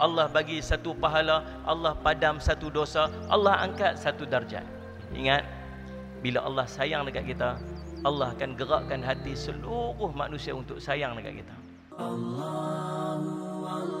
Allah bagi satu pahala, Allah padam satu dosa, Allah angkat satu darjat. Ingat, bila Allah sayang dekat kita, Allah akan gerakkan hati seluruh manusia untuk sayang dekat kita. Allah, Allah.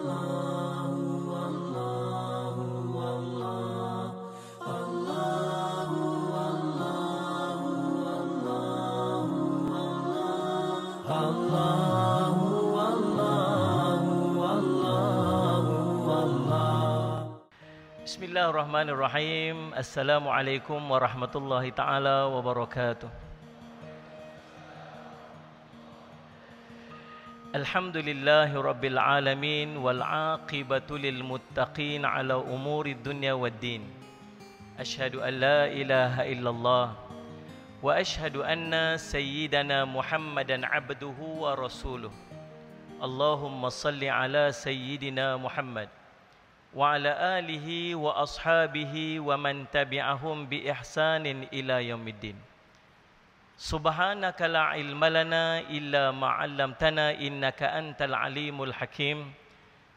Bismillahirrahmanirrahim. Assalamualaikum warahmatullahi taala wabarakatuh. Alhamdulillahi rabbil alamin wal aqibatu lil muttaqin ala umuri dunya wad. Ashhadu an la ilaha illallah wa ashhadu anna sayyidana Muhammadan abduhu wa rasuluh. Allahumma salli ala sayyidina Muhammad wa ala alihi wa ashabihi wa man tabi'ahum bi ihsanin ila yaumiddin. Subhanaka la ilma lana illa ma 'allamtana innaka antal alimul hakim.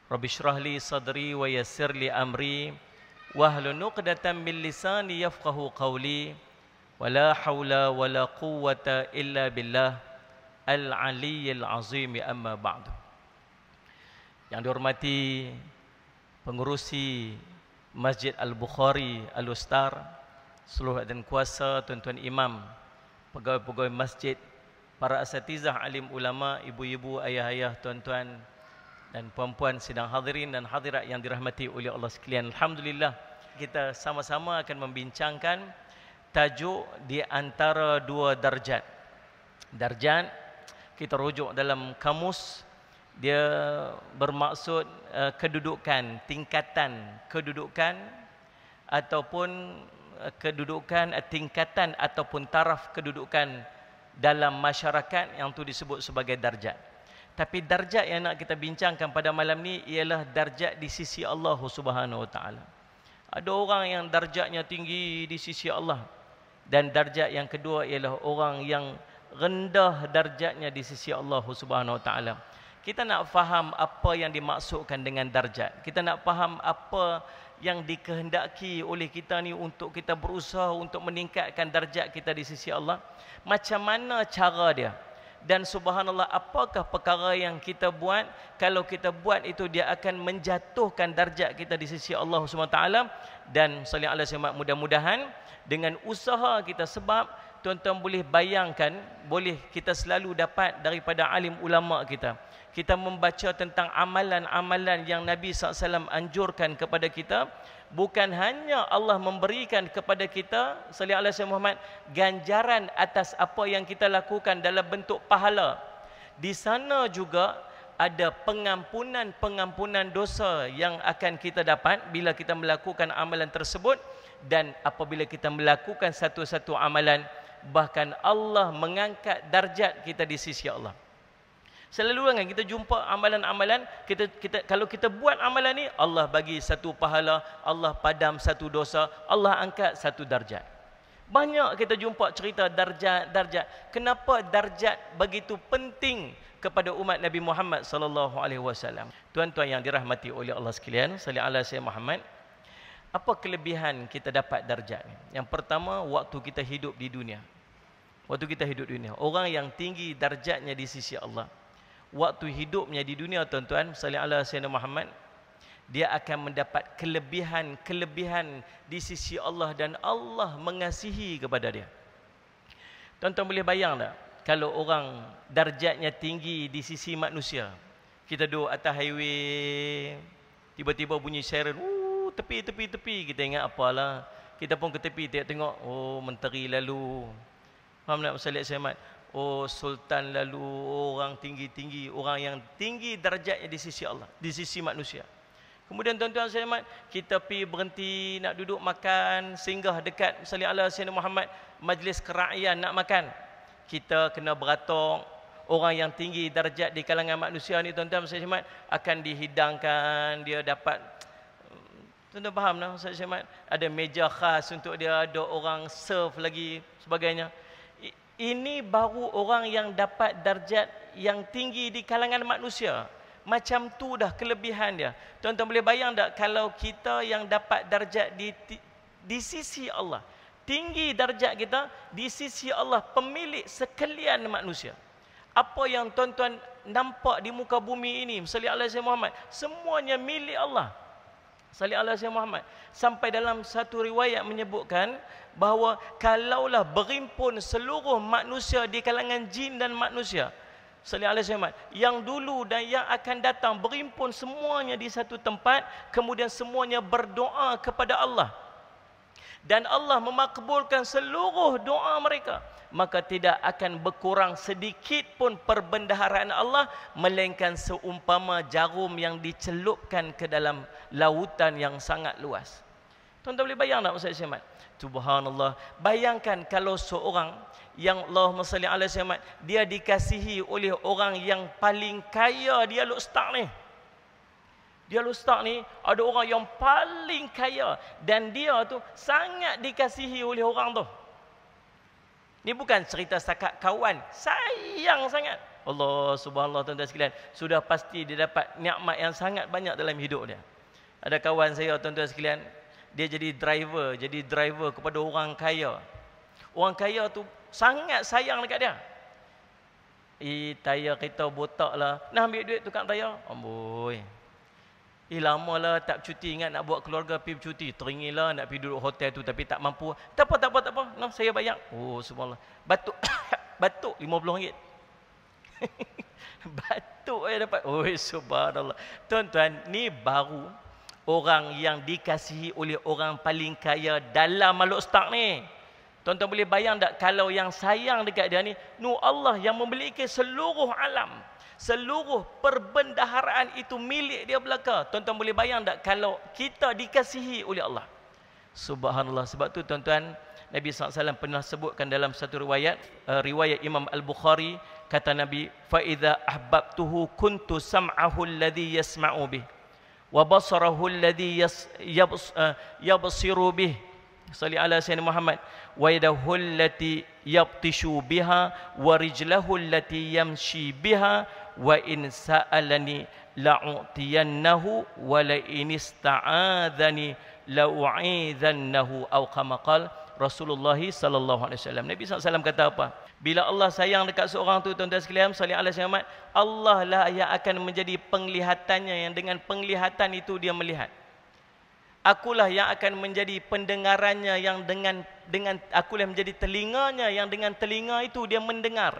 Rabbishrahli sadri wa yassirli amri. Wahlu nuqdatam min lisani yafqahu qawli. Wa la hawla wa la quwwata illa billah. Al aliyyil azim amma ba'du. Yang dihormati pengurusi Masjid Al-Bukhari Al-Ustar seluruh dan kuasa tuan-tuan imam pegawai-pegawai masjid para asatizah alim ulama ibu-ibu ayah-ayah tuan-tuan dan puan-puan sidang hadirin dan hadirat yang dirahmati oleh Allah sekalian alhamdulillah kita sama-sama akan membincangkan tajuk di antara dua darjat. Darjat kita rujuk dalam kamus dia bermaksud uh, kedudukan, tingkatan kedudukan ataupun uh, kedudukan uh, tingkatan ataupun taraf kedudukan dalam masyarakat yang tu disebut sebagai darjat. Tapi darjat yang nak kita bincangkan pada malam ni ialah darjat di sisi Allah Subhanahu Wa Taala. Ada orang yang darjatnya tinggi di sisi Allah dan darjat yang kedua ialah orang yang rendah darjatnya di sisi Allah Subhanahu Wa Taala. Kita nak faham apa yang dimaksudkan dengan darjat. Kita nak faham apa yang dikehendaki oleh kita ni untuk kita berusaha untuk meningkatkan darjat kita di sisi Allah. Macam mana cara dia? Dan subhanallah apakah perkara yang kita buat kalau kita buat itu dia akan menjatuhkan darjat kita di sisi Allah Subhanahu taala dan sallallahu alaihi wasallam mudah-mudahan dengan usaha kita sebab tuan-tuan boleh bayangkan boleh kita selalu dapat daripada alim ulama kita. Kita membaca tentang amalan-amalan yang Nabi SAW anjurkan kepada kita. Bukan hanya Allah memberikan kepada kita sallallahu alaihi wasallam Muhammad ganjaran atas apa yang kita lakukan dalam bentuk pahala. Di sana juga ada pengampunan-pengampunan dosa yang akan kita dapat bila kita melakukan amalan tersebut. Dan apabila kita melakukan satu-satu amalan bahkan Allah mengangkat darjat kita di sisi Allah. Selalu kan kita jumpa amalan-amalan kita kita kalau kita buat amalan ni Allah bagi satu pahala Allah padam satu dosa Allah angkat satu darjat. Banyak kita jumpa cerita darjat-darjat kenapa darjat begitu penting kepada umat Nabi Muhammad sallallahu alaihi wasallam? Tuan-tuan yang dirahmati oleh Allah sekalian sallallahu alaihi Muhammad. Apa kelebihan kita dapat darjat ni? Yang pertama, waktu kita hidup di dunia. Waktu kita hidup dunia. Orang yang tinggi darjatnya di sisi Allah. Waktu hidupnya di dunia, tuan-tuan, salih ala Sayyidina Muhammad, dia akan mendapat kelebihan-kelebihan di sisi Allah dan Allah mengasihi kepada dia. Tuan-tuan boleh bayang tak? Kalau orang darjatnya tinggi di sisi manusia. Kita duduk atas highway, tiba-tiba bunyi siren, tepi tepi tepi kita ingat apalah kita pun ke tepi tengok oh menteri lalu faham tak Ustaz Syamat oh sultan lalu orang tinggi-tinggi orang yang tinggi darjatnya di sisi Allah di sisi manusia kemudian tuan-tuan saya kita pi berhenti nak duduk makan singgah dekat salli ala sayyidina Muhammad majlis kerakyatan nak makan kita kena beratok orang yang tinggi darjat di kalangan manusia ni tuan-tuan saya mat akan dihidangkan dia dapat Tuan-tuan faham tak Ustaz? Ada meja khas untuk dia, ada orang serve lagi sebagainya. Ini baru orang yang dapat darjat yang tinggi di kalangan manusia. Macam tu dah kelebihan dia. Tuan-tuan boleh bayang tak kalau kita yang dapat darjat di di sisi Allah. Tinggi darjat kita di sisi Allah pemilik sekalian manusia. Apa yang tuan-tuan nampak di muka bumi ini, salli alaihi Muhammad, semuanya milik Allah. Salli alaihi Muhammad. Sampai dalam satu riwayat menyebutkan bahawa kalaulah berimpun seluruh manusia di kalangan jin dan manusia, Muhammad. Yang dulu dan yang akan datang berimpun semuanya di satu tempat. Kemudian semuanya berdoa kepada Allah. Dan Allah memakbulkan seluruh doa mereka. Maka tidak akan berkurang sedikit pun perbendaharaan Allah. Melainkan seumpama jarum yang dicelupkan ke dalam lautan yang sangat luas. Tuan-tuan boleh bayang tak Ustaz Syahmat? Subhanallah. Bayangkan kalau seorang yang Allahumma salli ala Muhammad dia dikasihi oleh orang yang paling kaya dia lu start ni. Dia lu start ni ada orang yang paling kaya. Dan dia tu sangat dikasihi oleh orang tu. Ni bukan cerita setakat kawan. Sayang sangat. Allah subhanallah tuan-tuan sekalian. Sudah pasti dia dapat nikmat yang sangat banyak dalam hidup dia. Ada kawan saya tuan-tuan sekalian dia jadi driver jadi driver kepada orang kaya orang kaya tu sangat sayang dekat dia. Eh, tayar kita botak lah. Nak ambil duit tukang tayar? Amboi. Eh, lama lah tak cuti ingat nak buat keluarga pergi cuti. Teringilah nak pergi duduk hotel tu tapi tak mampu. Tak apa, tak apa, tak apa. Nah, saya bayar. Oh, subhanallah. Batuk. Batuk RM50. Batuk saya dapat. Oh, subhanallah. Tuan-tuan, ni baru orang yang dikasihi oleh orang paling kaya dalam makhluk stak ni. Tuan-tuan boleh bayang tak kalau yang sayang dekat dia ni, nu Allah yang memiliki seluruh alam. Seluruh perbendaharaan itu milik dia belaka. Tuan-tuan boleh bayang tak kalau kita dikasihi oleh Allah. Subhanallah. Sebab tu tuan-tuan, Nabi SAW pernah sebutkan dalam satu riwayat, uh, riwayat Imam Al-Bukhari, kata Nabi, فَإِذَا أَحْبَبْتُهُ كُنْتُ سَمْعَهُ الَّذِي يَسْمَعُ بِهِ wa basarahu alladhi yabsiru bih salli ala sayyidina muhammad wa yadahu allati yabtishu biha wa rijlahu allati yamshi biha wa in sa'alani la'utiyannahu wa la in ista'adhani la'u'idhannahu aw kama qala rasulullah sallallahu alaihi wasallam nabi sallallahu alaihi wasallam kata apa? Bila Allah sayang dekat seorang tu tuan-tuan sekalian, salli alaihi Muhammad, Allah lah yang akan menjadi penglihatannya yang dengan penglihatan itu dia melihat. Akulah yang akan menjadi pendengarannya yang dengan dengan akulah menjadi telinganya yang dengan telinga itu dia mendengar.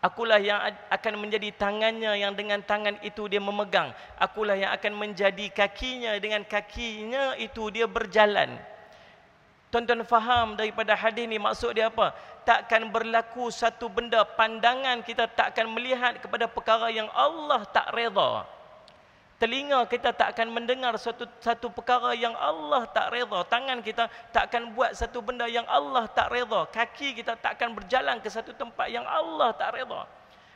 Akulah yang akan menjadi tangannya yang dengan tangan itu dia memegang. Akulah yang akan menjadi kakinya dengan kakinya itu dia berjalan. Tuan-tuan faham daripada hadis ni maksud dia apa? Takkan berlaku satu benda pandangan kita takkan melihat kepada perkara yang Allah tak redha. Telinga kita tak akan mendengar satu satu perkara yang Allah tak redha. Tangan kita tak akan buat satu benda yang Allah tak redha. Kaki kita tak akan berjalan ke satu tempat yang Allah tak redha.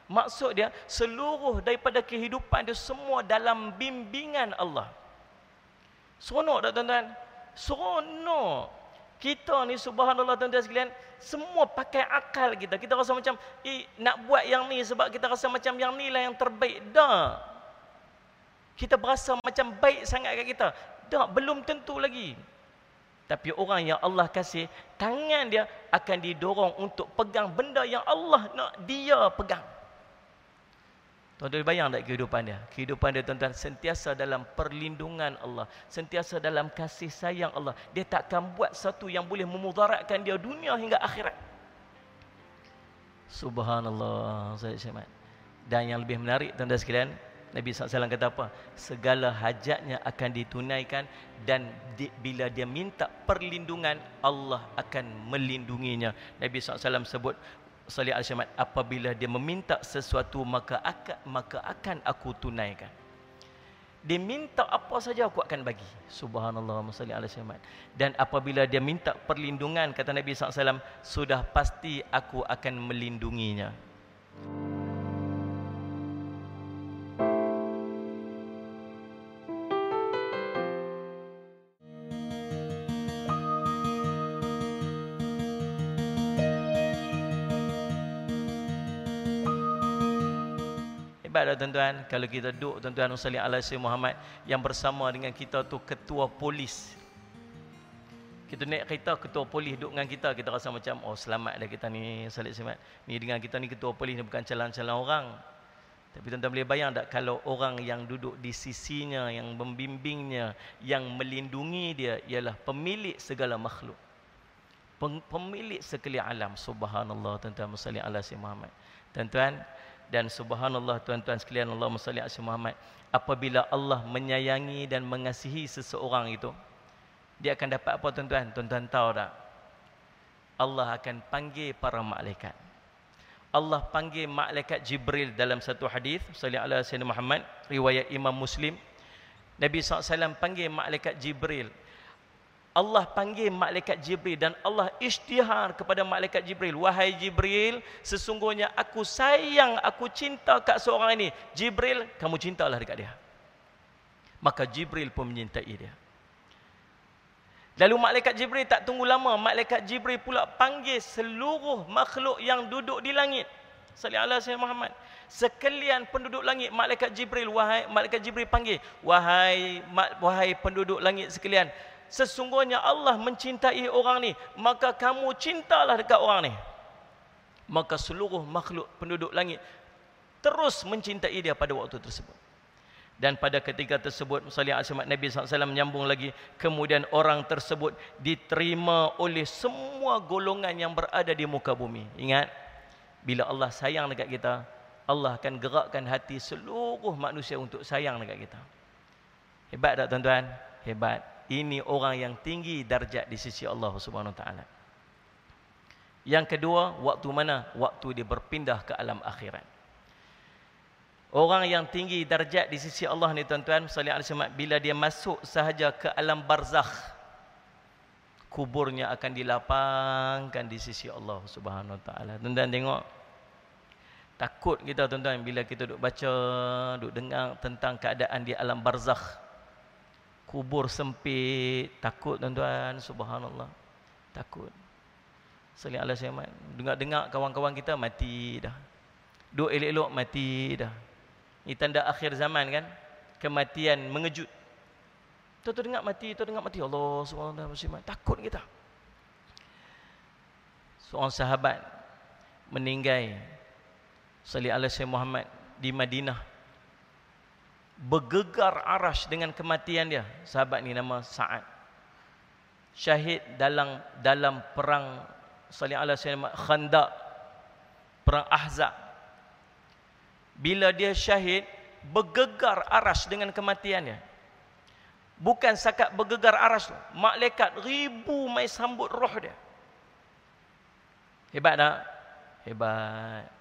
Maksud dia seluruh daripada kehidupan dia semua dalam bimbingan Allah. Seronok tak tuan-tuan? Seronok. Kita ni subhanallah tuan-tuan sekalian, semua pakai akal kita. Kita rasa macam, eh, nak buat yang ni sebab kita rasa macam yang ni lah yang terbaik. Dah kita berasa macam baik sangat kat kita. Tak, belum tentu lagi. Tapi orang yang Allah kasih, tangan dia akan didorong untuk pegang benda yang Allah nak dia pegang. Tuan-tuan bayang tak kehidupan dia? Kehidupan dia tuan-tuan sentiasa dalam perlindungan Allah. Sentiasa dalam kasih sayang Allah. Dia tak akan buat satu yang boleh memudaratkan dia dunia hingga akhirat. Subhanallah. Dan yang lebih menarik tuan-tuan sekalian, Nabi SAW kata apa? Segala hajatnya akan ditunaikan dan di, bila dia minta perlindungan, Allah akan melindunginya. Nabi SAW sebut, Salih Al-Syamat, apabila dia meminta sesuatu, maka akan, maka akan aku tunaikan. Dia minta apa saja aku akan bagi. Subhanallah, Salih Al-Syamat. Dan apabila dia minta perlindungan, kata Nabi SAW, sudah pasti aku akan melindunginya. Tuan-tuan kalau kita duduk tuan-tuan Salih ala Muhammad yang bersama dengan kita tu ketua polis. Kita naik kereta ketua polis duduk dengan kita kita rasa macam oh selamat dah kita ni Salih Muhammad. Ni dengan kita ni ketua polis ni bukan calon-calon orang. Tapi tuan-tuan boleh bayang tak kalau orang yang duduk di sisinya, yang membimbingnya, yang melindungi dia ialah pemilik segala makhluk. Pemilik sekalian alam. Subhanallah tuan-tuan Salih ala Muhammad. Tuan-tuan, dan subhanallah tuan-tuan sekalian Allah salli alaihi Muhammad. Apabila Allah menyayangi dan mengasihi seseorang itu dia akan dapat apa tuan-tuan? Tuan-tuan tahu tak? Allah akan panggil para malaikat. Allah panggil malaikat Jibril dalam satu hadis salli ala sayyidina Muhammad riwayat Imam Muslim. Nabi SAW panggil malaikat Jibril Allah panggil malaikat Jibril dan Allah isytihar kepada malaikat Jibril. Wahai Jibril, sesungguhnya aku sayang, aku cinta kat seorang ini. Jibril, kamu cintalah dekat dia. Maka Jibril pun menyintai dia. Lalu malaikat Jibril tak tunggu lama. Malaikat Jibril pula panggil seluruh makhluk yang duduk di langit. Sallallahu alaihi Muhammad. Sekalian penduduk langit, malaikat Jibril, wahai malaikat Jibril panggil, wahai wahai penduduk langit sekalian, sesungguhnya Allah mencintai orang ni maka kamu cintalah dekat orang ni. Maka seluruh makhluk penduduk langit terus mencintai dia pada waktu tersebut. Dan pada ketika tersebut salih asmat Nabi SAW menyambung lagi kemudian orang tersebut diterima oleh semua golongan yang berada di muka bumi. Ingat bila Allah sayang dekat kita Allah akan gerakkan hati seluruh manusia untuk sayang dekat kita. Hebat tak tuan-tuan? Hebat ini orang yang tinggi darjat di sisi Allah Subhanahu taala. Yang kedua, waktu mana? Waktu dia berpindah ke alam akhirat. Orang yang tinggi darjat di sisi Allah ni tuan-tuan, salih alaihi bila dia masuk sahaja ke alam barzakh, kuburnya akan dilapangkan di sisi Allah Subhanahu taala. Tuan-tuan tengok takut kita tuan-tuan bila kita duk baca, duk dengar tentang keadaan di alam barzakh kubur sempit takut tuan-tuan subhanallah. Takut. Salih alaihi wasallam dengar-dengar kawan-kawan kita mati dah. Duk elok-elok mati dah. Ini tanda akhir zaman kan? Kematian mengejut. Tu tu dengar mati tu dengar mati. Allah wa takut kita. Seorang sahabat meninggal. Salih alaihi Muhammad di Madinah bergegar arash dengan kematian dia. Sahabat ni nama Sa'ad. Syahid dalam dalam perang salih ala sayyidina khandaq perang ahzab. Bila dia syahid bergegar arash dengan kematiannya bukan sakat bergegar arash malaikat ribu mai sambut roh dia. Hebat tak? Hebat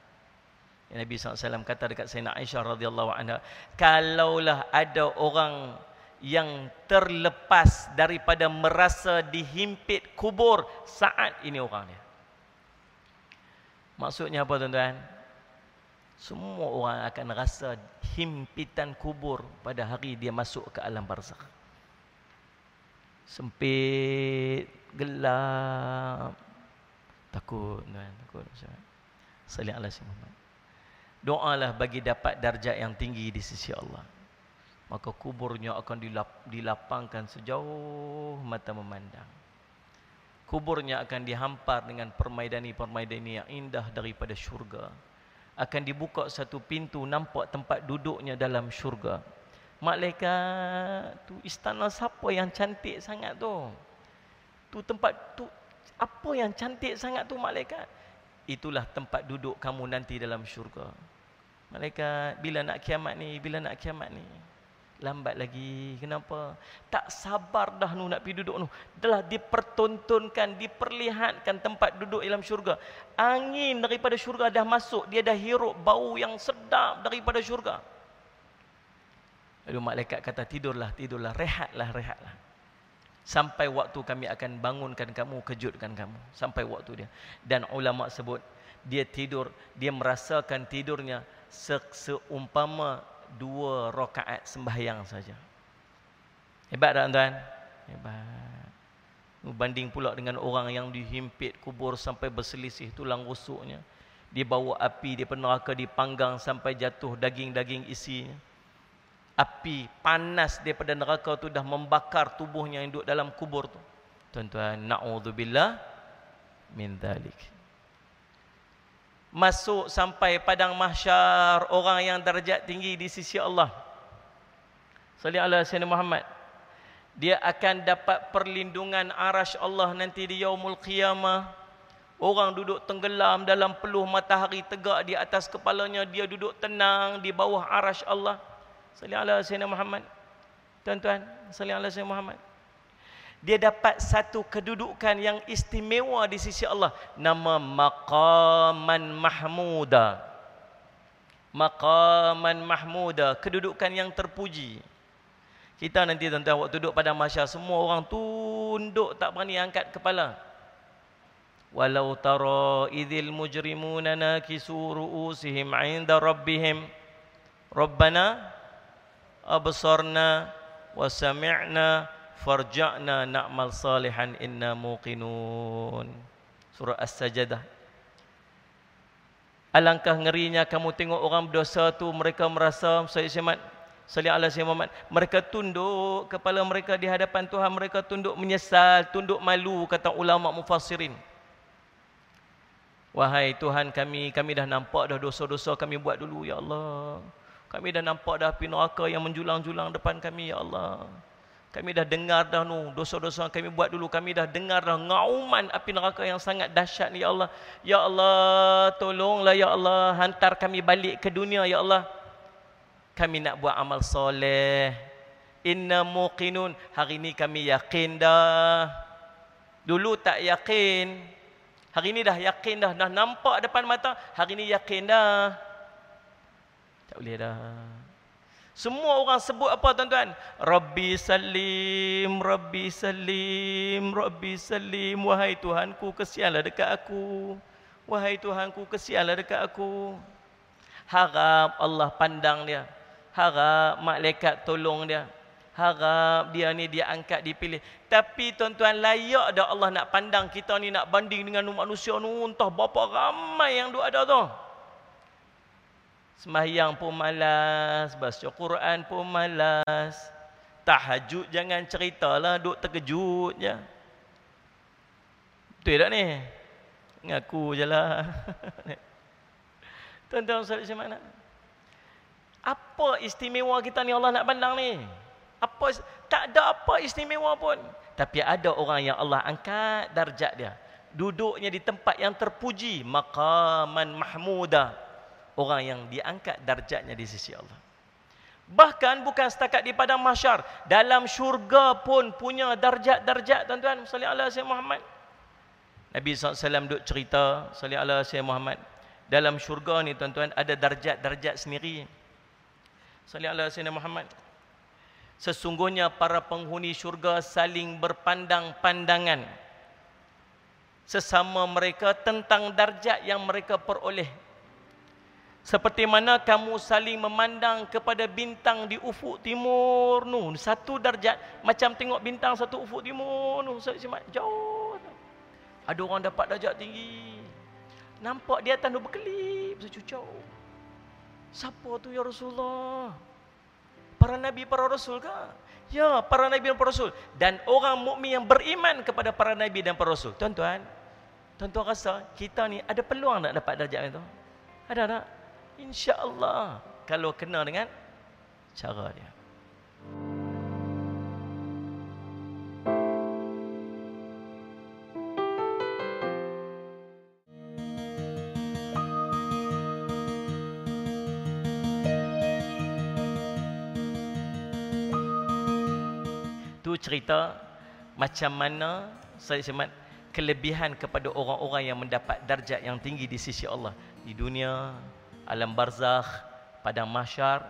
Nabi SAW kata dekat Sayyidina Aisyah radhiyallahu anha, kalaulah ada orang yang terlepas daripada merasa dihimpit kubur saat ini orang dia. Maksudnya apa tuan-tuan? Semua orang akan rasa himpitan kubur pada hari dia masuk ke alam barzakh. Sempit, gelap, takut, tuan, takut. Salih Allah Muhammad doalah bagi dapat darjat yang tinggi di sisi Allah. Maka kuburnya akan dilap, dilapangkan sejauh mata memandang. Kuburnya akan dihampar dengan permaidani-permaidani yang indah daripada syurga. Akan dibuka satu pintu nampak tempat duduknya dalam syurga. Malaikat tu istana siapa yang cantik sangat tu? Tu tempat tu apa yang cantik sangat tu malaikat? Itulah tempat duduk kamu nanti dalam syurga Malaikat, bila nak kiamat ni? Bila nak kiamat ni? Lambat lagi. Kenapa? Tak sabar dah nu nak pergi duduk nu. Telah dipertontonkan, diperlihatkan tempat duduk dalam syurga. Angin daripada syurga dah masuk. Dia dah hirup bau yang sedap daripada syurga. Lalu malaikat kata, tidurlah, tidurlah. Rehatlah, rehatlah. Sampai waktu kami akan bangunkan kamu, kejutkan kamu. Sampai waktu dia. Dan ulama sebut, dia tidur, dia merasakan tidurnya se seumpama dua rakaat sembahyang saja. Hebat tak tuan? Hebat. Banding pula dengan orang yang dihimpit kubur sampai berselisih tulang rusuknya. Dibawa api di neraka dipanggang sampai jatuh daging-daging isinya. Api panas daripada neraka tu dah membakar tubuhnya yang duduk dalam kubur tu. Tuan-tuan, na'udzubillah min dhalik. Masuk sampai padang mahsyar orang yang darjat tinggi di sisi Allah. Salih ala Sayyidina Muhammad. Dia akan dapat perlindungan arash Allah nanti di yaumul qiyamah. Orang duduk tenggelam dalam peluh matahari tegak di atas kepalanya dia duduk tenang di bawah arash Allah. Sallallahu alaihi wasallam Muhammad. Tuan-tuan sallallahu alaihi wasallam Muhammad dia dapat satu kedudukan yang istimewa di sisi Allah. Nama maqaman mahmuda. Maqaman mahmuda kedudukan yang terpuji. Kita nanti tuan-tuan waktu duduk pada masya semua orang tunduk tak berani angkat kepala. Walau tara idzil mujrimuna nakisu ru'usihim 'inda rabbihim. Rabbana absarna wa sami'na farja'na na'mal salihan inna muqinun. Surah As-Sajdah. Alangkah ngerinya kamu tengok orang berdosa tu mereka merasa Sayyid Syamad Salih Allah Sayyid Muhammad. Mereka tunduk kepala mereka di hadapan Tuhan. Mereka tunduk menyesal, tunduk malu, kata ulama mufassirin. Wahai Tuhan kami, kami dah nampak dah dosa-dosa kami buat dulu, Ya Allah. Kami dah nampak dah api neraka yang menjulang-julang depan kami, Ya Allah. Kami dah dengar dah nu dosa-dosa kami buat dulu. Kami dah dengar dah ngauman api neraka yang sangat dahsyat ni, Ya Allah. Ya Allah, tolonglah, Ya Allah. Hantar kami balik ke dunia, Ya Allah kami nak buat amal soleh. Inna muqinun. Hari ini kami yakin dah. Dulu tak yakin. Hari ini dah yakin dah. Dah nampak depan mata. Hari ini yakin dah. Tak boleh dah. Semua orang sebut apa tuan-tuan? Rabbi salim, Rabbi salim, Rabbi salim. Wahai Tuhanku, kesianlah dekat aku. Wahai Tuhanku, kesianlah dekat aku. Harap Allah pandang dia harap malaikat tolong dia harap dia ni dia angkat dipilih tapi tuan-tuan layak dah Allah nak pandang kita ni nak banding dengan manusia nu entah berapa ramai yang duk ada tu Semahyang pun malas, baca Quran pun malas. Tahajud jangan ceritalah, duk terkejut je. Betul tak ni? Ngaku je lah. Tuan-tuan, sahabat mana? Apa istimewa kita ni Allah nak pandang ni? Apa tak ada apa istimewa pun. Tapi ada orang yang Allah angkat darjat dia. Duduknya di tempat yang terpuji, maqaman mahmuda. Orang yang diangkat darjatnya di sisi Allah. Bahkan bukan setakat di padang mahsyar, dalam syurga pun punya darjat-darjat tuan-tuan. Sallallahu alaihi wasallam Muhammad. Nabi SAW duk cerita, sallallahu alaihi wasallam Muhammad. Dalam syurga ni tuan-tuan ada darjat-darjat sendiri. Salih Allah Sayyidina Muhammad. Sesungguhnya para penghuni syurga saling berpandang pandangan. Sesama mereka tentang darjat yang mereka peroleh. Seperti mana kamu saling memandang kepada bintang di ufuk timur. Nu, satu darjat. Macam tengok bintang satu ufuk timur. Nu, jauh. Ada orang dapat darjat tinggi. Nampak dia tu berkelip. Secucau. Siapa tu ya Rasulullah? Para nabi para rasul ke? Ya, para nabi dan para rasul dan orang mukmin yang beriman kepada para nabi dan para rasul. Tuan-tuan, tuan-tuan rasa kita ni ada peluang nak dapat darjat itu? Ada tak? Insya-Allah kalau kena dengan cara dia. cerita macam mana saya semat kelebihan kepada orang-orang yang mendapat darjat yang tinggi di sisi Allah di dunia, alam barzakh, padang mahsyar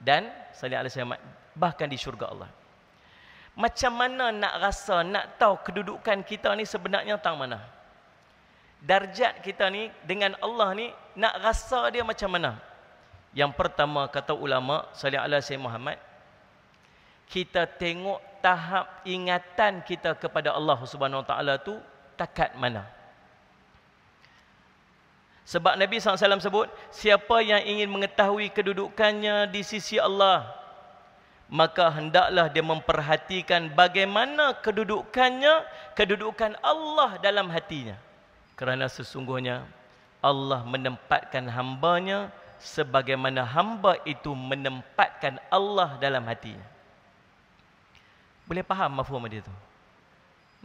dan sallallahu alaihi wasallam bahkan di syurga Allah. Macam mana nak rasa, nak tahu kedudukan kita ni sebenarnya tang mana? Darjat kita ni dengan Allah ni nak rasa dia macam mana? Yang pertama kata ulama sallallahu alaihi wasallam Muhammad kita tengok tahap ingatan kita kepada Allah Subhanahu Wa Taala tu takat mana? Sebab Nabi SAW sebut, siapa yang ingin mengetahui kedudukannya di sisi Allah, maka hendaklah dia memperhatikan bagaimana kedudukannya, kedudukan Allah dalam hatinya. Kerana sesungguhnya Allah menempatkan hambanya sebagaimana hamba itu menempatkan Allah dalam hatinya. Boleh faham mafhum dia tu?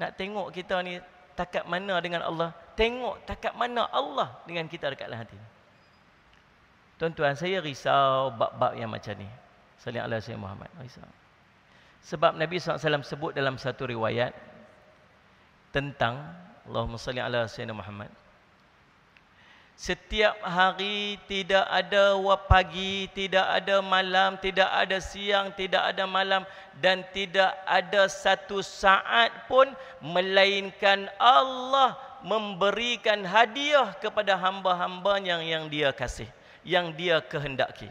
Nak tengok kita ni takat mana dengan Allah, tengok takat mana Allah dengan kita dekat dalam hati. Tuan-tuan, saya risau bab-bab yang macam ni. Salih Allah Sayyid Muhammad. Risau. Sebab Nabi SAW sebut dalam satu riwayat tentang Allahumma salli ala Sayyidina Muhammad. Setiap hari tidak ada pagi, tidak ada malam, tidak ada siang, tidak ada malam dan tidak ada satu saat pun melainkan Allah memberikan hadiah kepada hamba-hambanya yang dia kasih, yang dia kehendaki.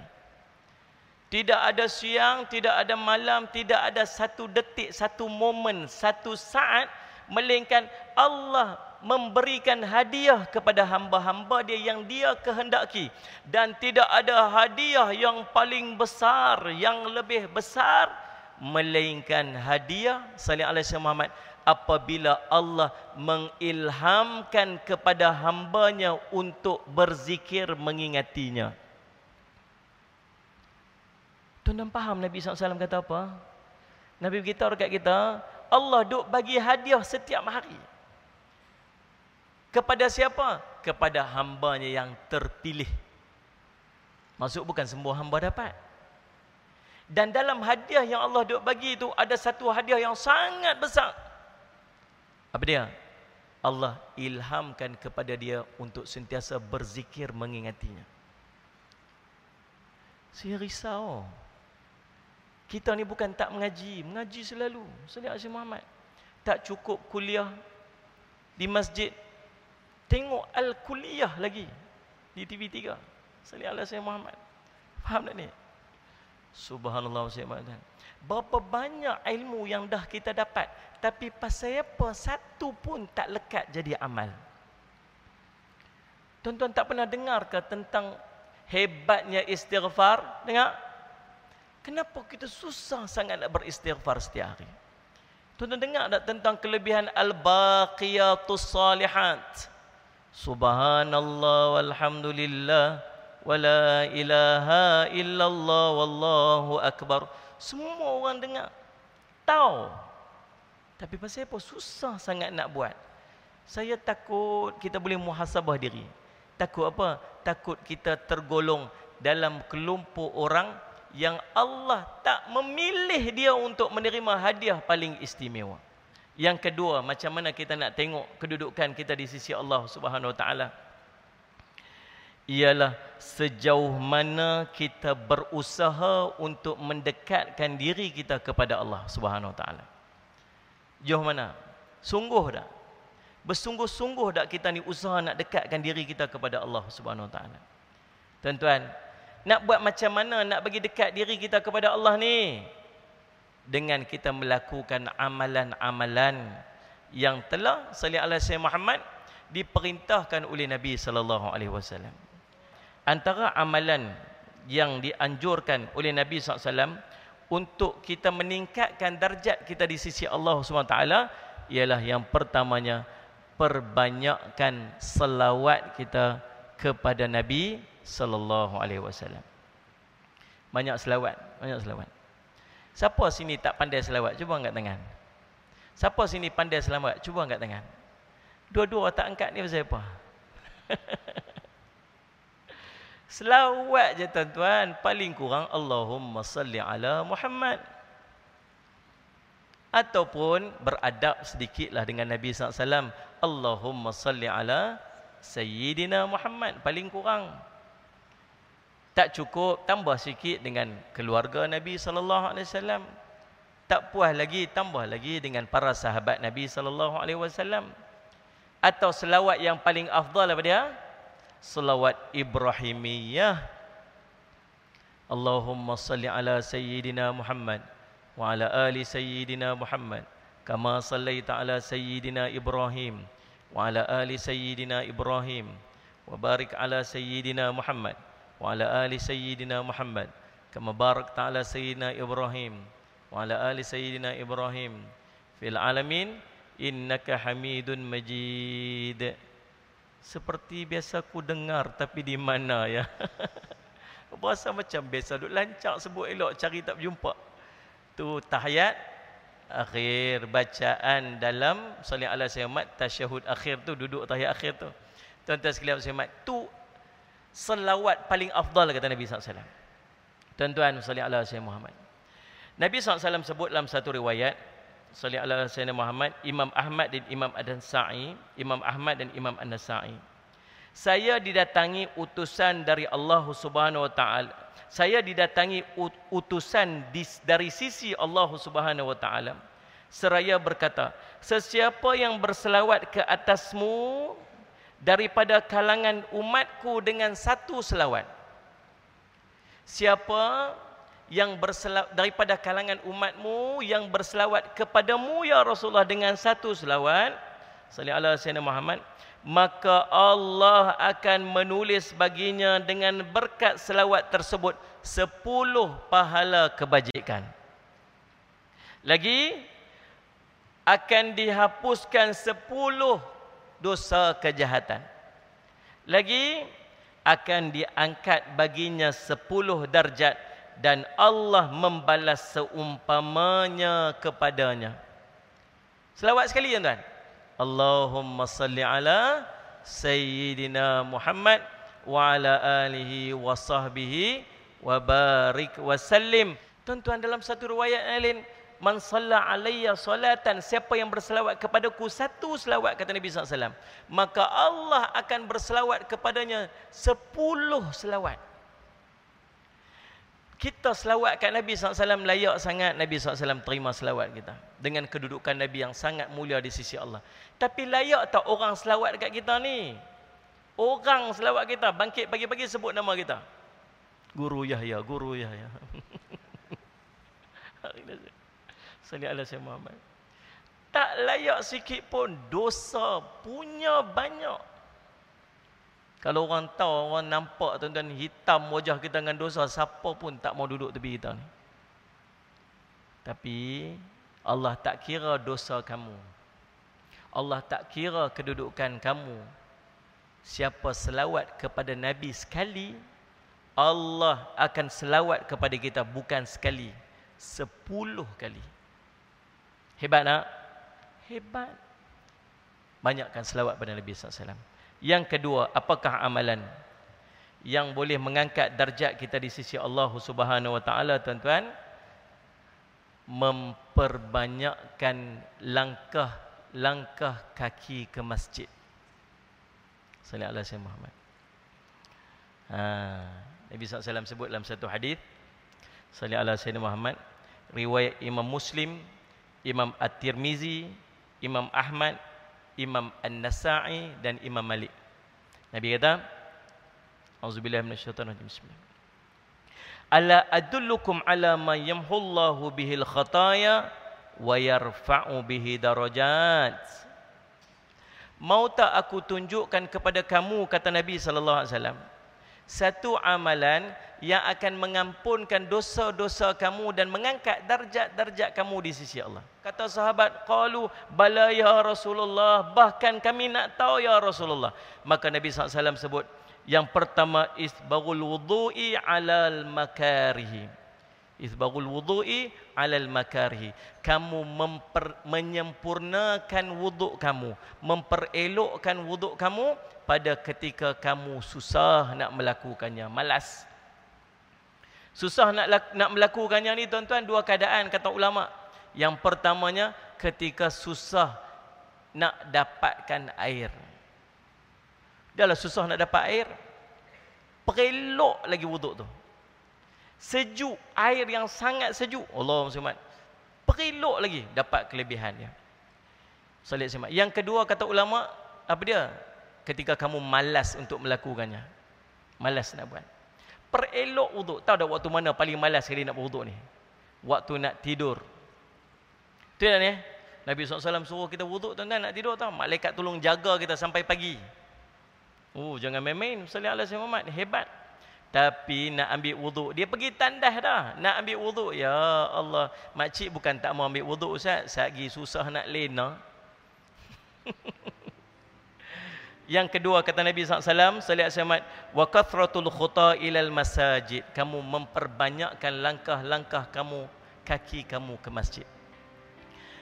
Tidak ada siang, tidak ada malam, tidak ada satu detik, satu momen, satu saat melainkan Allah memberikan hadiah kepada hamba-hamba dia yang dia kehendaki dan tidak ada hadiah yang paling besar yang lebih besar melainkan hadiah sallallahu alaihi wasallam apabila Allah mengilhamkan kepada hambanya untuk berzikir mengingatinya Tuan-tuan faham Nabi SAW kata apa? Nabi beritahu dekat kita, Allah duk bagi hadiah setiap hari. Kepada siapa? Kepada hambanya yang terpilih. Maksud bukan semua hamba dapat. Dan dalam hadiah yang Allah duk bagi itu ada satu hadiah yang sangat besar. Apa dia? Allah ilhamkan kepada dia untuk sentiasa berzikir mengingatinya. Saya risau. Kita ni bukan tak mengaji, mengaji selalu. Salih Asyik Muhammad. Tak cukup kuliah di masjid. Tengok Al-Kuliah lagi di TV3. Salih Asyik Muhammad. Faham tak ni? Subhanallah Asyik Muhammad. Berapa banyak ilmu yang dah kita dapat. Tapi pasal apa satu pun tak lekat jadi amal. Tuan-tuan tak pernah dengar ke tentang hebatnya istighfar? Dengar? Kenapa kita susah sangat nak beristighfar setiap hari? Tuan-tuan dengar tak tentang kelebihan al-baqiyatus salihat? Subhanallah walhamdulillah wala ilaha illallah wallahu akbar. Semua orang dengar. Tahu. Tapi pasal apa susah sangat nak buat? Saya takut kita boleh muhasabah diri. Takut apa? Takut kita tergolong dalam kelompok orang yang Allah tak memilih dia untuk menerima hadiah paling istimewa. Yang kedua, macam mana kita nak tengok kedudukan kita di sisi Allah Subhanahu Wa Taala? Ialah sejauh mana kita berusaha untuk mendekatkan diri kita kepada Allah Subhanahu Wa Taala. Jauh mana? Sungguh dah. Bersungguh-sungguh dak kita ni usaha nak dekatkan diri kita kepada Allah Subhanahu Wa Taala. Tuan-tuan, nak buat macam mana nak bagi dekat diri kita kepada Allah ni? Dengan kita melakukan amalan-amalan yang telah sallallahu alaihi wasallam Muhammad diperintahkan oleh Nabi sallallahu alaihi wasallam. Antara amalan yang dianjurkan oleh Nabi SAW untuk kita meningkatkan darjat kita di sisi Allah SWT ialah yang pertamanya perbanyakkan selawat kita kepada Nabi sallallahu alaihi wasallam. Banyak selawat, banyak selawat. Siapa sini tak pandai selawat? Cuba angkat tangan. Siapa sini pandai selawat? Cuba angkat tangan. Dua-dua tak angkat ni pasal apa? selawat je tuan-tuan, paling kurang Allahumma salli ala Muhammad. Ataupun beradab sedikitlah dengan Nabi SAW. Allahumma salli ala Sayyidina Muhammad. Paling kurang tak cukup tambah sikit dengan keluarga Nabi sallallahu alaihi wasallam. Tak puas lagi tambah lagi dengan para sahabat Nabi sallallahu alaihi wasallam. Atau selawat yang paling afdal apa dia? Selawat ibrahimiyah. Allahumma salli ala sayyidina Muhammad wa ala ali sayyidina Muhammad kama sallaita ala sayyidina Ibrahim wa ala ali sayyidina Ibrahim wa barik ala sayyidina Muhammad wa ala ali sayyidina Muhammad kama barakta ala sayyidina Ibrahim wa ala ali sayyidina Ibrahim fil alamin innaka Hamidun Majid seperti biasa ku dengar tapi di mana ya Berasa macam biasa duk lancak sebut elok cari tak berjumpa. Tu tahiyat akhir bacaan dalam salih ala sayyimat tasyahud akhir tu duduk tahiyat akhir tu. Tuan-tuan sekalian sayyimat tu selawat paling afdal kata Nabi SAW. Tuan-tuan salih ala sayyid Muhammad. Nabi SAW sebut dalam satu riwayat salih ala sayyid Muhammad Imam Ahmad dan Imam Ad-Nasai, Imam Ahmad dan Imam An-Nasai saya didatangi utusan dari Allah Subhanahu wa taala. Saya didatangi utusan dari sisi Allah Subhanahu wa taala. Seraya berkata, sesiapa yang berselawat ke atasmu daripada kalangan umatku dengan satu selawat. Siapa yang berselawat daripada kalangan umatmu yang berselawat kepadamu ya Rasulullah dengan satu selawat. Sallallahu alaihi Muhammad maka Allah akan menulis baginya dengan berkat selawat tersebut sepuluh pahala kebajikan. Lagi akan dihapuskan sepuluh dosa kejahatan. Lagi akan diangkat baginya sepuluh darjat dan Allah membalas seumpamanya kepadanya. Selawat sekali tuan-tuan. Allahumma salli ala Sayyidina Muhammad wa ala alihi wa sahbihi wa barik wa sallim. Tuan-tuan dalam satu riwayat lain, man salla alayya salatan, siapa yang berselawat kepadaku satu selawat kata Nabi SAW, maka Allah akan berselawat kepadanya sepuluh selawat. Kita selawat kat Nabi SAW layak sangat Nabi SAW terima selawat kita. Dengan kedudukan Nabi yang sangat mulia di sisi Allah. Tapi layak tak orang selawat kat kita ni? Orang selawat kita. Bangkit pagi-pagi sebut nama kita. Guru Yahya Guru Yahya Salih Allah Sayyid Muhammad tak layak sikit pun dosa punya banyak kalau orang tahu, orang nampak tuan-tuan hitam wajah kita dengan dosa, siapa pun tak mau duduk tepi kita ni. Tapi Allah tak kira dosa kamu. Allah tak kira kedudukan kamu. Siapa selawat kepada Nabi sekali, Allah akan selawat kepada kita bukan sekali, sepuluh kali. Hebat tak? Hebat. Banyakkan selawat pada Nabi SAW. Yang kedua, apakah amalan yang boleh mengangkat darjat kita di sisi Allah Subhanahu Wa Taala, tuan-tuan? Memperbanyakkan langkah-langkah kaki ke masjid. Sallallahu alaihi Muhammad. Ha, Nabi SAW sebut dalam satu hadis Sallallahu alaihi Muhammad riwayat Imam Muslim, Imam At-Tirmizi, Imam Ahmad Imam An-Nasa'i dan Imam Malik. Nabi kata, Auzubillahi minasyaitonir rajim. Bismillah. Ala adullukum ala ma yamhullahu bihil khataya wa yarfa'u bihi darajat. Mau tak aku tunjukkan kepada kamu kata Nabi sallallahu alaihi wasallam satu amalan yang akan mengampunkan dosa-dosa kamu dan mengangkat darjat-darjat kamu di sisi Allah. Kata sahabat, qalu bala ya Rasulullah, bahkan kami nak tahu ya Rasulullah. Maka Nabi SAW sebut, yang pertama isbagul wudu'i alal makarihi. Isbagul wudu'i alal makarihi. Kamu memper, menyempurnakan wuduk kamu, memperelokkan wuduk kamu pada ketika kamu susah nak melakukannya, malas. Susah nak nak melakukannya ni tuan-tuan dua keadaan kata ulama. Yang pertamanya ketika susah nak dapatkan air. Dahlah susah nak dapat air. Perelok lagi wuduk tu. Sejuk, air yang sangat sejuk. Allah SWT. Perelok lagi dapat kelebihannya. Salat semak. Yang kedua kata ulama, apa dia? Ketika kamu malas untuk melakukannya. Malas nak buat perelok wuduk. Tahu dah waktu mana paling malas sekali nak berwuduk ni? Waktu nak tidur. Tu kan ya? Nabi SAW suruh kita wuduk tuan-tuan nak tidur tau. Malaikat tolong jaga kita sampai pagi. Oh, jangan main-main. Salih ala Muhammad. Hebat. Tapi nak ambil wuduk. Dia pergi tandas dah. Nak ambil wuduk. Ya Allah. Makcik bukan tak mau ambil wuduk Ustaz. Sagi susah nak lena. Yang kedua kata Nabi SAW. Salih ala Muhammad. Wa kathratul khuta ilal masajid. Kamu memperbanyakkan langkah-langkah kamu. Kaki kamu ke masjid.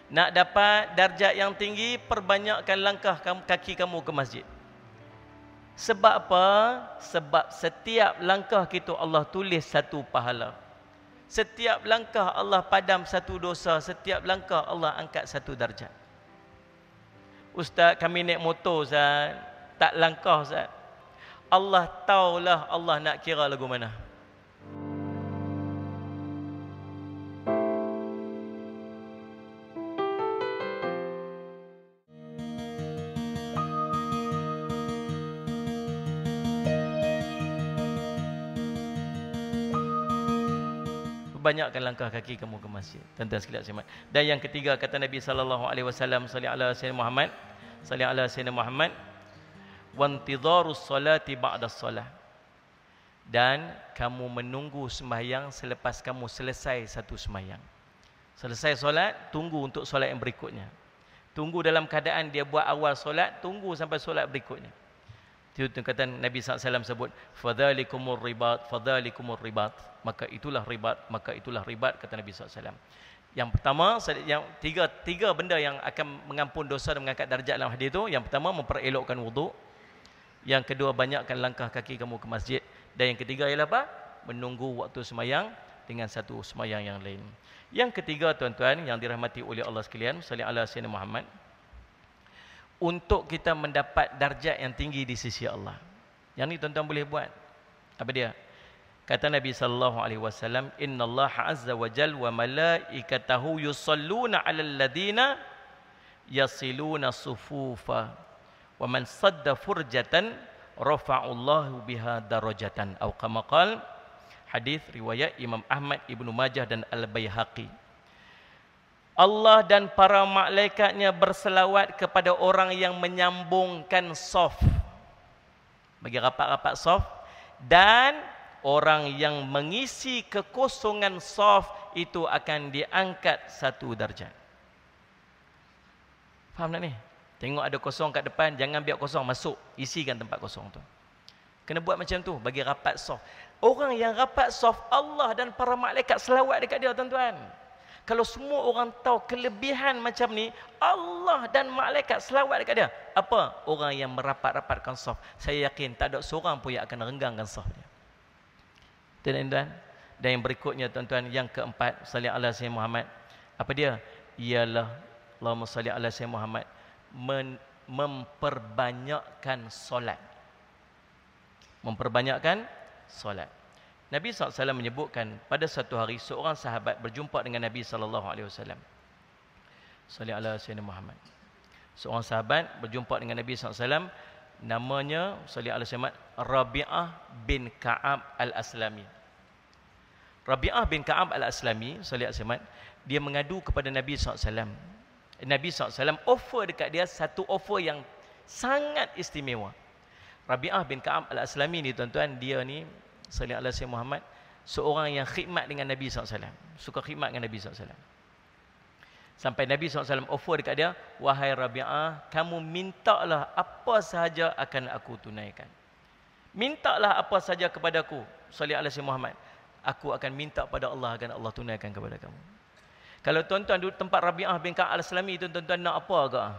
Nak dapat darjat yang tinggi. Perbanyakkan langkah kaki kamu ke masjid. Sebab apa? Sebab setiap langkah kita Allah tulis satu pahala. Setiap langkah Allah padam satu dosa. Setiap langkah Allah angkat satu darjat. Ustaz kami naik motor Ustaz. Tak langkah Ustaz. Allah taulah Allah nak kira lagu mana. banyakkan langkah kaki kamu ke masjid. Tuan-tuan sekalian selamat. Dan yang ketiga kata Nabi sallallahu alaihi wasallam salli ala sayyidina Muhammad, salli ala sayyidina Muhammad wa intidharus salati ba'da salah. Dan kamu menunggu sembahyang selepas kamu selesai satu sembahyang. Selesai solat, tunggu untuk solat yang berikutnya. Tunggu dalam keadaan dia buat awal solat, tunggu sampai solat berikutnya. Itu kata Nabi SAW sebut fadzalikumur ribat fadzalikumur ribat maka itulah ribat maka itulah ribat kata Nabi SAW yang pertama yang tiga tiga benda yang akan mengampun dosa dan mengangkat darjat dalam hadis itu yang pertama memperelokkan wuduk yang kedua banyakkan langkah kaki kamu ke masjid dan yang ketiga ialah apa menunggu waktu semayang dengan satu semayang yang lain yang ketiga tuan-tuan yang dirahmati oleh Allah sekalian sallallahu alaihi wasallam Muhammad untuk kita mendapat darjat yang tinggi di sisi Allah. Yang ni tuan-tuan boleh buat. Apa dia? Kata Nabi sallallahu alaihi wasallam, "Inna Allah azza wa jal wa malaikatahu yusalluna 'alal ladina yasiluna sufufa wa man sadda furjatan rafa'u Allah biha darajatan." Atau kama qala hadis riwayat Imam Ahmad Ibnu Majah dan Al-Baihaqi. Allah dan para malaikatnya berselawat kepada orang yang menyambungkan soft bagi rapat-rapat soft dan orang yang mengisi kekosongan soft itu akan diangkat satu darjat. Faham tak ni? Tengok ada kosong kat depan, jangan biar kosong masuk, isikan tempat kosong tu. Kena buat macam tu bagi rapat soft. Orang yang rapat soft Allah dan para malaikat selawat dekat dia tuan-tuan. Kalau semua orang tahu kelebihan macam ni, Allah dan malaikat selawat dekat dia. Apa? Orang yang merapat-rapatkan saf. Saya yakin tak ada seorang pun yang akan renggangkan saf dia. Tuan-tuan. Dan yang berikutnya tuan-tuan, yang keempat, salli ala sayyidina Muhammad. Apa dia? Ialah Allahumma salli ala sayyidina Muhammad memperbanyakkan solat. Memperbanyakkan solat. Nabi SAW menyebutkan pada satu hari seorang sahabat berjumpa dengan Nabi SAW. Salih ala Sayyidina Muhammad. Seorang sahabat berjumpa dengan Nabi SAW. Namanya Salih ala Sayyidina Rabi'ah bin Ka'ab al-Aslami. Rabi'ah bin Ka'ab al-Aslami, Salih ala Sayyidina dia mengadu kepada Nabi SAW. Nabi SAW offer dekat dia satu offer yang sangat istimewa. Rabi'ah bin Ka'ab al-Aslami ni tuan-tuan, dia ni sallallahu alaihi wasallam Muhammad seorang yang khidmat dengan Nabi SAW suka khidmat dengan Nabi SAW sampai Nabi SAW offer dekat dia wahai Rabi'ah kamu mintalah apa sahaja akan aku tunaikan. Mintalah apa sahaja kepada aku sallallahu alaihi wasallam Muhammad. Aku akan minta pada Allah akan Allah tunaikan kepada kamu kalau tuan-tuan duduk tempat Rabi'ah bin Ka'al Islami itu tuan-tuan nak apa agak?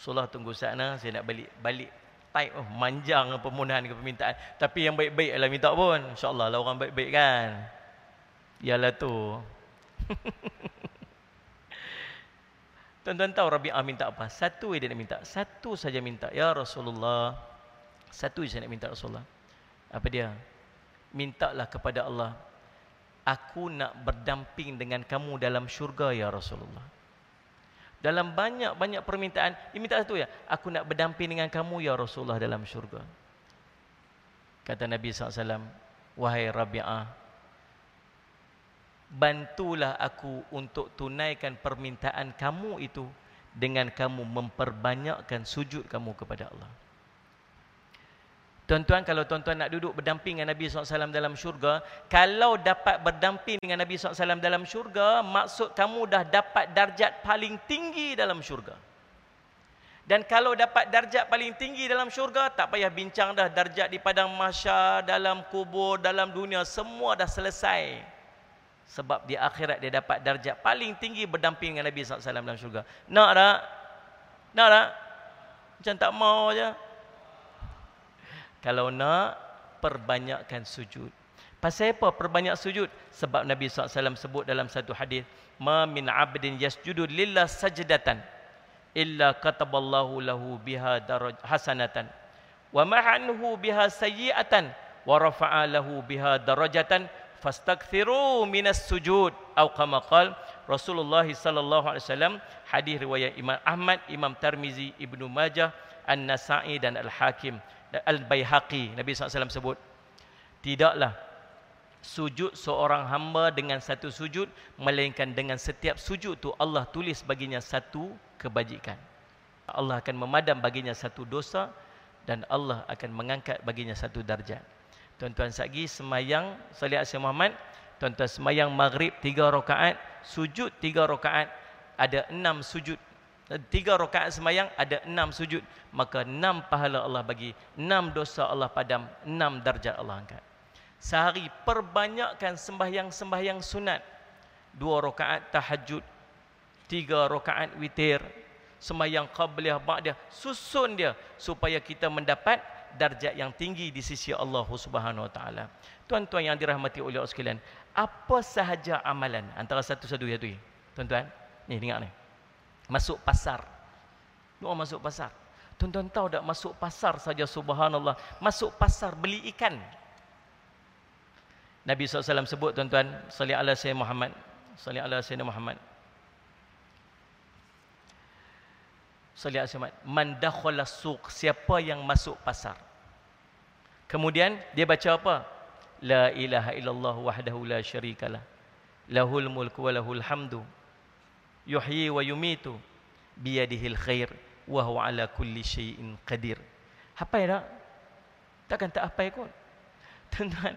Solah tunggu sana saya nak balik balik type oh, manjang permohonan ke permintaan. Tapi yang baik-baik lah minta pun. Insyaallah lah orang baik-baik kan. Ialah tu. Tuan-tuan tahu Rabi'ah minta apa? Satu dia nak minta. Satu saja minta. Ya Rasulullah. Satu saja nak minta Rasulullah. Apa dia? Mintalah kepada Allah aku nak berdamping dengan kamu dalam syurga ya Rasulullah dalam banyak-banyak permintaan, dia minta satu ya. Aku nak berdamping dengan kamu ya Rasulullah dalam syurga. Kata Nabi SAW, Wahai Rabi'ah, bantulah aku untuk tunaikan permintaan kamu itu dengan kamu memperbanyakkan sujud kamu kepada Allah. Tuan-tuan kalau tuan-tuan nak duduk berdamping dengan Nabi SAW dalam syurga, kalau dapat berdamping dengan Nabi SAW dalam syurga, maksud kamu dah dapat darjat paling tinggi dalam syurga. Dan kalau dapat darjat paling tinggi dalam syurga, tak payah bincang dah darjat di padang masyar, dalam kubur, dalam dunia, semua dah selesai. Sebab di akhirat dia dapat darjat paling tinggi berdamping dengan Nabi SAW dalam syurga. Nak tak? Nak tak? Macam tak mau je. Kalau nak, perbanyakkan sujud. Pasal apa perbanyak sujud? Sebab Nabi SAW sebut dalam satu hadis, "Ma min 'abdin yasjudu lillah sajdatan illa kataballahu lahu biha daraj hasanatan wa ma'anhu biha sayyi'atan wa rafa'a lahu biha darajatan fastakthiru minas sujud." Atau kama qala Rasulullah sallallahu alaihi wasallam hadis riwayat Imam Ahmad, Imam Tirmizi, Ibnu Majah, An-Nasa'i dan Al-Hakim. Al-Bayhaqi Nabi SAW sebut tidaklah sujud seorang hamba dengan satu sujud melainkan dengan setiap sujud tu Allah tulis baginya satu kebajikan. Allah akan memadam baginya satu dosa dan Allah akan mengangkat baginya satu darjat. Tuan-tuan sagi semayang salih asy Muhammad tuan-tuan semayang maghrib tiga rakaat sujud tiga rakaat ada enam sujud tiga rakaat semayang ada enam sujud. Maka enam pahala Allah bagi enam dosa Allah padam enam darjat Allah angkat. Sehari perbanyakkan sembahyang-sembahyang sunat. Dua rakaat tahajud tiga rakaat witir sembahyang qabliyah ba'diyah susun dia supaya kita mendapat darjat yang tinggi di sisi Allah Subhanahu wa taala. Tuan-tuan yang dirahmati oleh Allah sekalian apa sahaja amalan? Antara satu-satu ya tu. Tuan-tuan ni dengar ni masuk pasar. Doa masuk pasar. Tuan-tuan tahu tak masuk pasar saja subhanallah. Masuk pasar beli ikan. Nabi SAW sebut tuan-tuan. Salih ala Sayyidina Muhammad. Salih ala Sayyidina Muhammad. Salih ala Sayyidina Muhammad. Man dakhala suq. Siapa yang masuk pasar. Kemudian dia baca apa? La ilaha illallah wahdahu la syarikalah. Lahul mulku wa lahul hamdu yuhyi wa yumitu biyadihil khair wa huwa ala kulli syai'in qadir. Apa ya tak? Takkan tak apa kot. Tuan-tuan,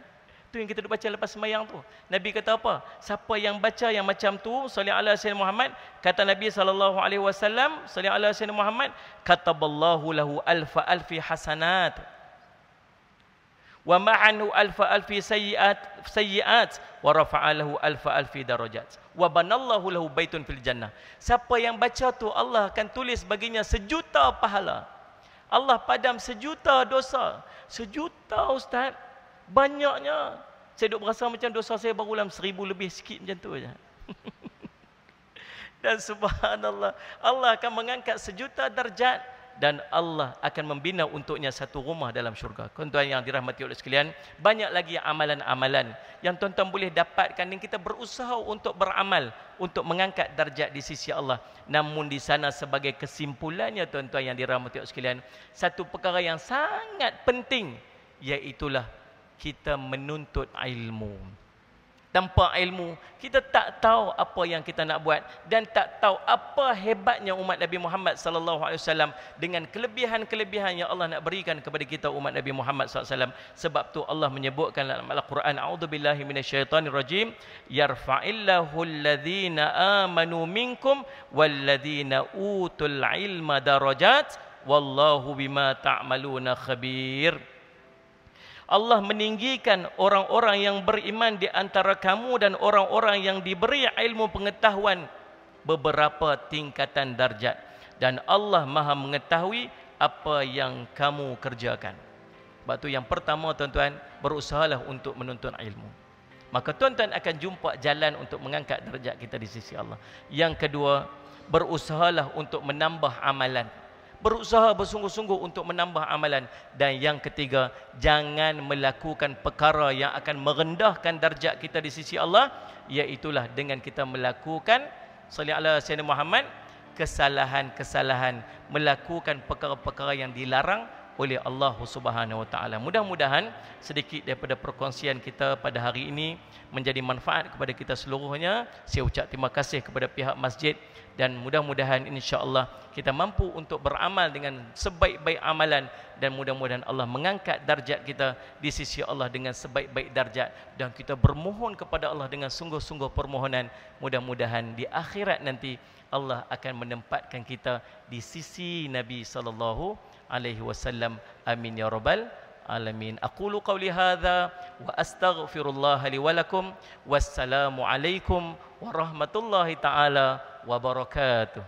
tu yang kita duk baca lepas sembahyang tu. Nabi kata apa? Siapa yang baca yang macam tu, salli ala sayyidina Muhammad, kata Nabi sallallahu alaihi wasallam, salli ala sayyidina Muhammad, kataballahu lahu alfa alfi hasanat wa ma'anhu alfa alfi sayyiat sayyiat wa rafa'a lahu alfa alfi darajat. Wa banallahu lahu baitun fil jannah. Siapa yang baca tu Allah akan tulis baginya sejuta pahala. Allah padam sejuta dosa. Sejuta ustaz. Banyaknya. Saya duk berasa macam dosa saya baru dalam seribu lebih sikit macam tu aja. Dan subhanallah Allah akan mengangkat sejuta darjat dan Allah akan membina untuknya satu rumah dalam syurga. Tuan-tuan yang dirahmati oleh sekalian, banyak lagi amalan-amalan yang tuan-tuan boleh dapatkan dan kita berusaha untuk beramal untuk mengangkat darjat di sisi Allah. Namun di sana sebagai kesimpulannya tuan-tuan yang dirahmati oleh sekalian, satu perkara yang sangat penting iaitu kita menuntut ilmu tanpa ilmu. Kita tak tahu apa yang kita nak buat dan tak tahu apa hebatnya umat Nabi Muhammad sallallahu alaihi wasallam dengan kelebihan-kelebihan yang Allah nak berikan kepada kita umat Nabi Muhammad sallallahu alaihi wasallam. Sebab tu Allah menyebutkan dalam Al-Quran a'udzubillahi minasyaitonirrajim yarfa'illahu alladhina amanu minkum walladhina utul ilma darajat wallahu bima ta'maluna khabir Allah meninggikan orang-orang yang beriman di antara kamu dan orang-orang yang diberi ilmu pengetahuan beberapa tingkatan darjat dan Allah Maha mengetahui apa yang kamu kerjakan. Sebab tu yang pertama tuan-tuan berusahalah untuk menuntut ilmu. Maka tuan-tuan akan jumpa jalan untuk mengangkat darjat kita di sisi Allah. Yang kedua, berusahalah untuk menambah amalan berusaha bersungguh-sungguh untuk menambah amalan. Dan yang ketiga jangan melakukan perkara yang akan merendahkan darjat kita di sisi Allah iaitu dengan kita melakukan salli ala sayyidina Muhammad kesalahan-kesalahan melakukan perkara-perkara yang dilarang oleh Allah Subhanahu Wa Taala. Mudah-mudahan sedikit daripada perkongsian kita pada hari ini menjadi manfaat kepada kita seluruhnya. Saya ucap terima kasih kepada pihak masjid dan mudah-mudahan insya-Allah kita mampu untuk beramal dengan sebaik-baik amalan dan mudah-mudahan Allah mengangkat darjat kita di sisi Allah dengan sebaik-baik darjat dan kita bermohon kepada Allah dengan sungguh-sungguh permohonan mudah-mudahan di akhirat nanti Allah akan menempatkan kita di sisi Nabi sallallahu alaihi wasallam amin ya rabbal alamin aqulu qawli hadha wa astaghfirullah li wa lakum wassalamu alaikum warahmatullahi taala wabarakatuh.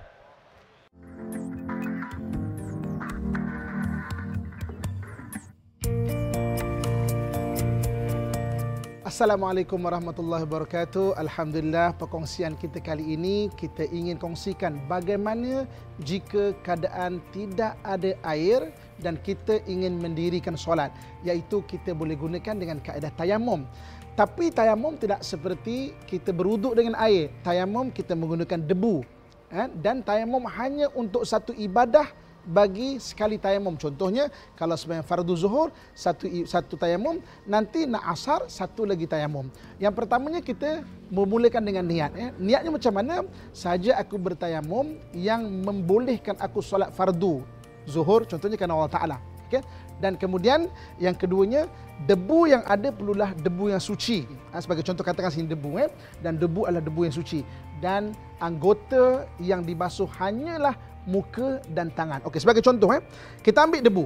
Assalamualaikum warahmatullahi wabarakatuh. Alhamdulillah perkongsian kita kali ini kita ingin kongsikan bagaimana jika keadaan tidak ada air dan kita ingin mendirikan solat iaitu kita boleh gunakan dengan kaedah tayamum. Tapi tayamum tidak seperti kita beruduk dengan air. Tayamum kita menggunakan debu. Eh, dan tayamum hanya untuk satu ibadah bagi sekali tayamum. Contohnya kalau sembahyang fardu zuhur satu satu tayamum, nanti nak asar satu lagi tayamum. Yang pertamanya kita memulakan dengan niat. Eh. Niatnya macam mana? Saja aku bertayamum yang membolehkan aku solat fardu zuhur. Contohnya kerana Allah Taala. Okay? Dan kemudian yang keduanya debu yang ada perlulah debu yang suci. Ha, sebagai contoh katakan sini debu eh dan debu adalah debu yang suci dan anggota yang dibasuh hanyalah muka dan tangan. Okey sebagai contoh eh kita ambil debu.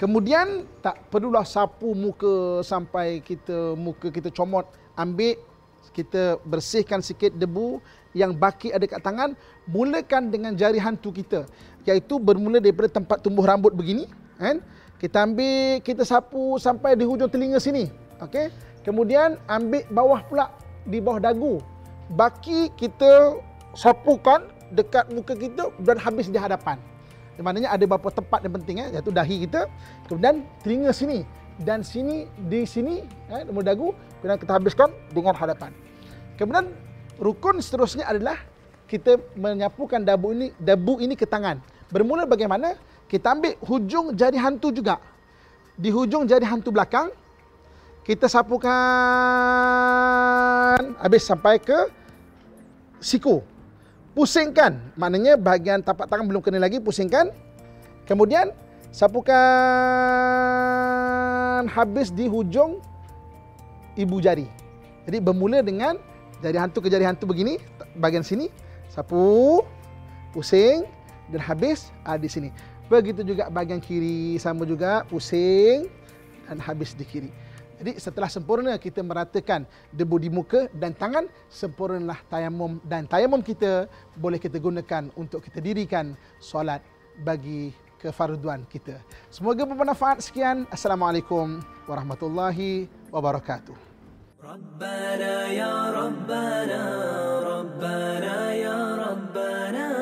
Kemudian tak perlulah sapu muka sampai kita muka kita comot. Ambil kita bersihkan sikit debu yang baki ada kat tangan mulakan dengan jari hantu kita. Iaitu bermula daripada tempat tumbuh rambut begini kan? Kita ambil kita sapu sampai di hujung telinga sini okey? Kemudian ambil bawah pula di bawah dagu baki kita sapukan dekat muka kita dan habis di hadapan. Maknanya ada beberapa tempat yang penting eh iaitu dahi kita kemudian telinga sini dan sini di sini eh nombor dagu kemudian kita habiskan dengan hadapan. Kemudian rukun seterusnya adalah kita menyapukan debu ini debu ini ke tangan. Bermula bagaimana? Kita ambil hujung jari hantu juga. Di hujung jari hantu belakang, kita sapukan habis sampai ke siku. Pusingkan, maknanya bahagian tapak tangan belum kena lagi, pusingkan. Kemudian sapukan habis di hujung ibu jari. Jadi bermula dengan jari hantu ke jari hantu begini, bahagian sini, sapu, pusing dan habis ah, di sini. Begitu juga bahagian kiri sama juga pusing dan habis di kiri. Jadi setelah sempurna kita meratakan debu di muka dan tangan, sempurnalah tayamum dan tayamum kita boleh kita gunakan untuk kita dirikan solat bagi kefarduan kita. Semoga bermanfaat sekian. Assalamualaikum warahmatullahi wabarakatuh. Rabbana ya Rabbana Rabbana ya Rabbana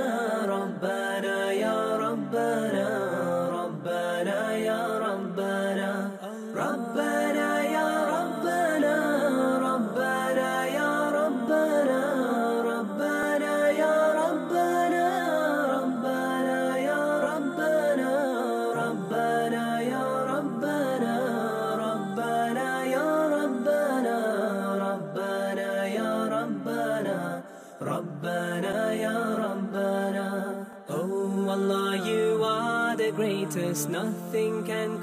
notice nothing can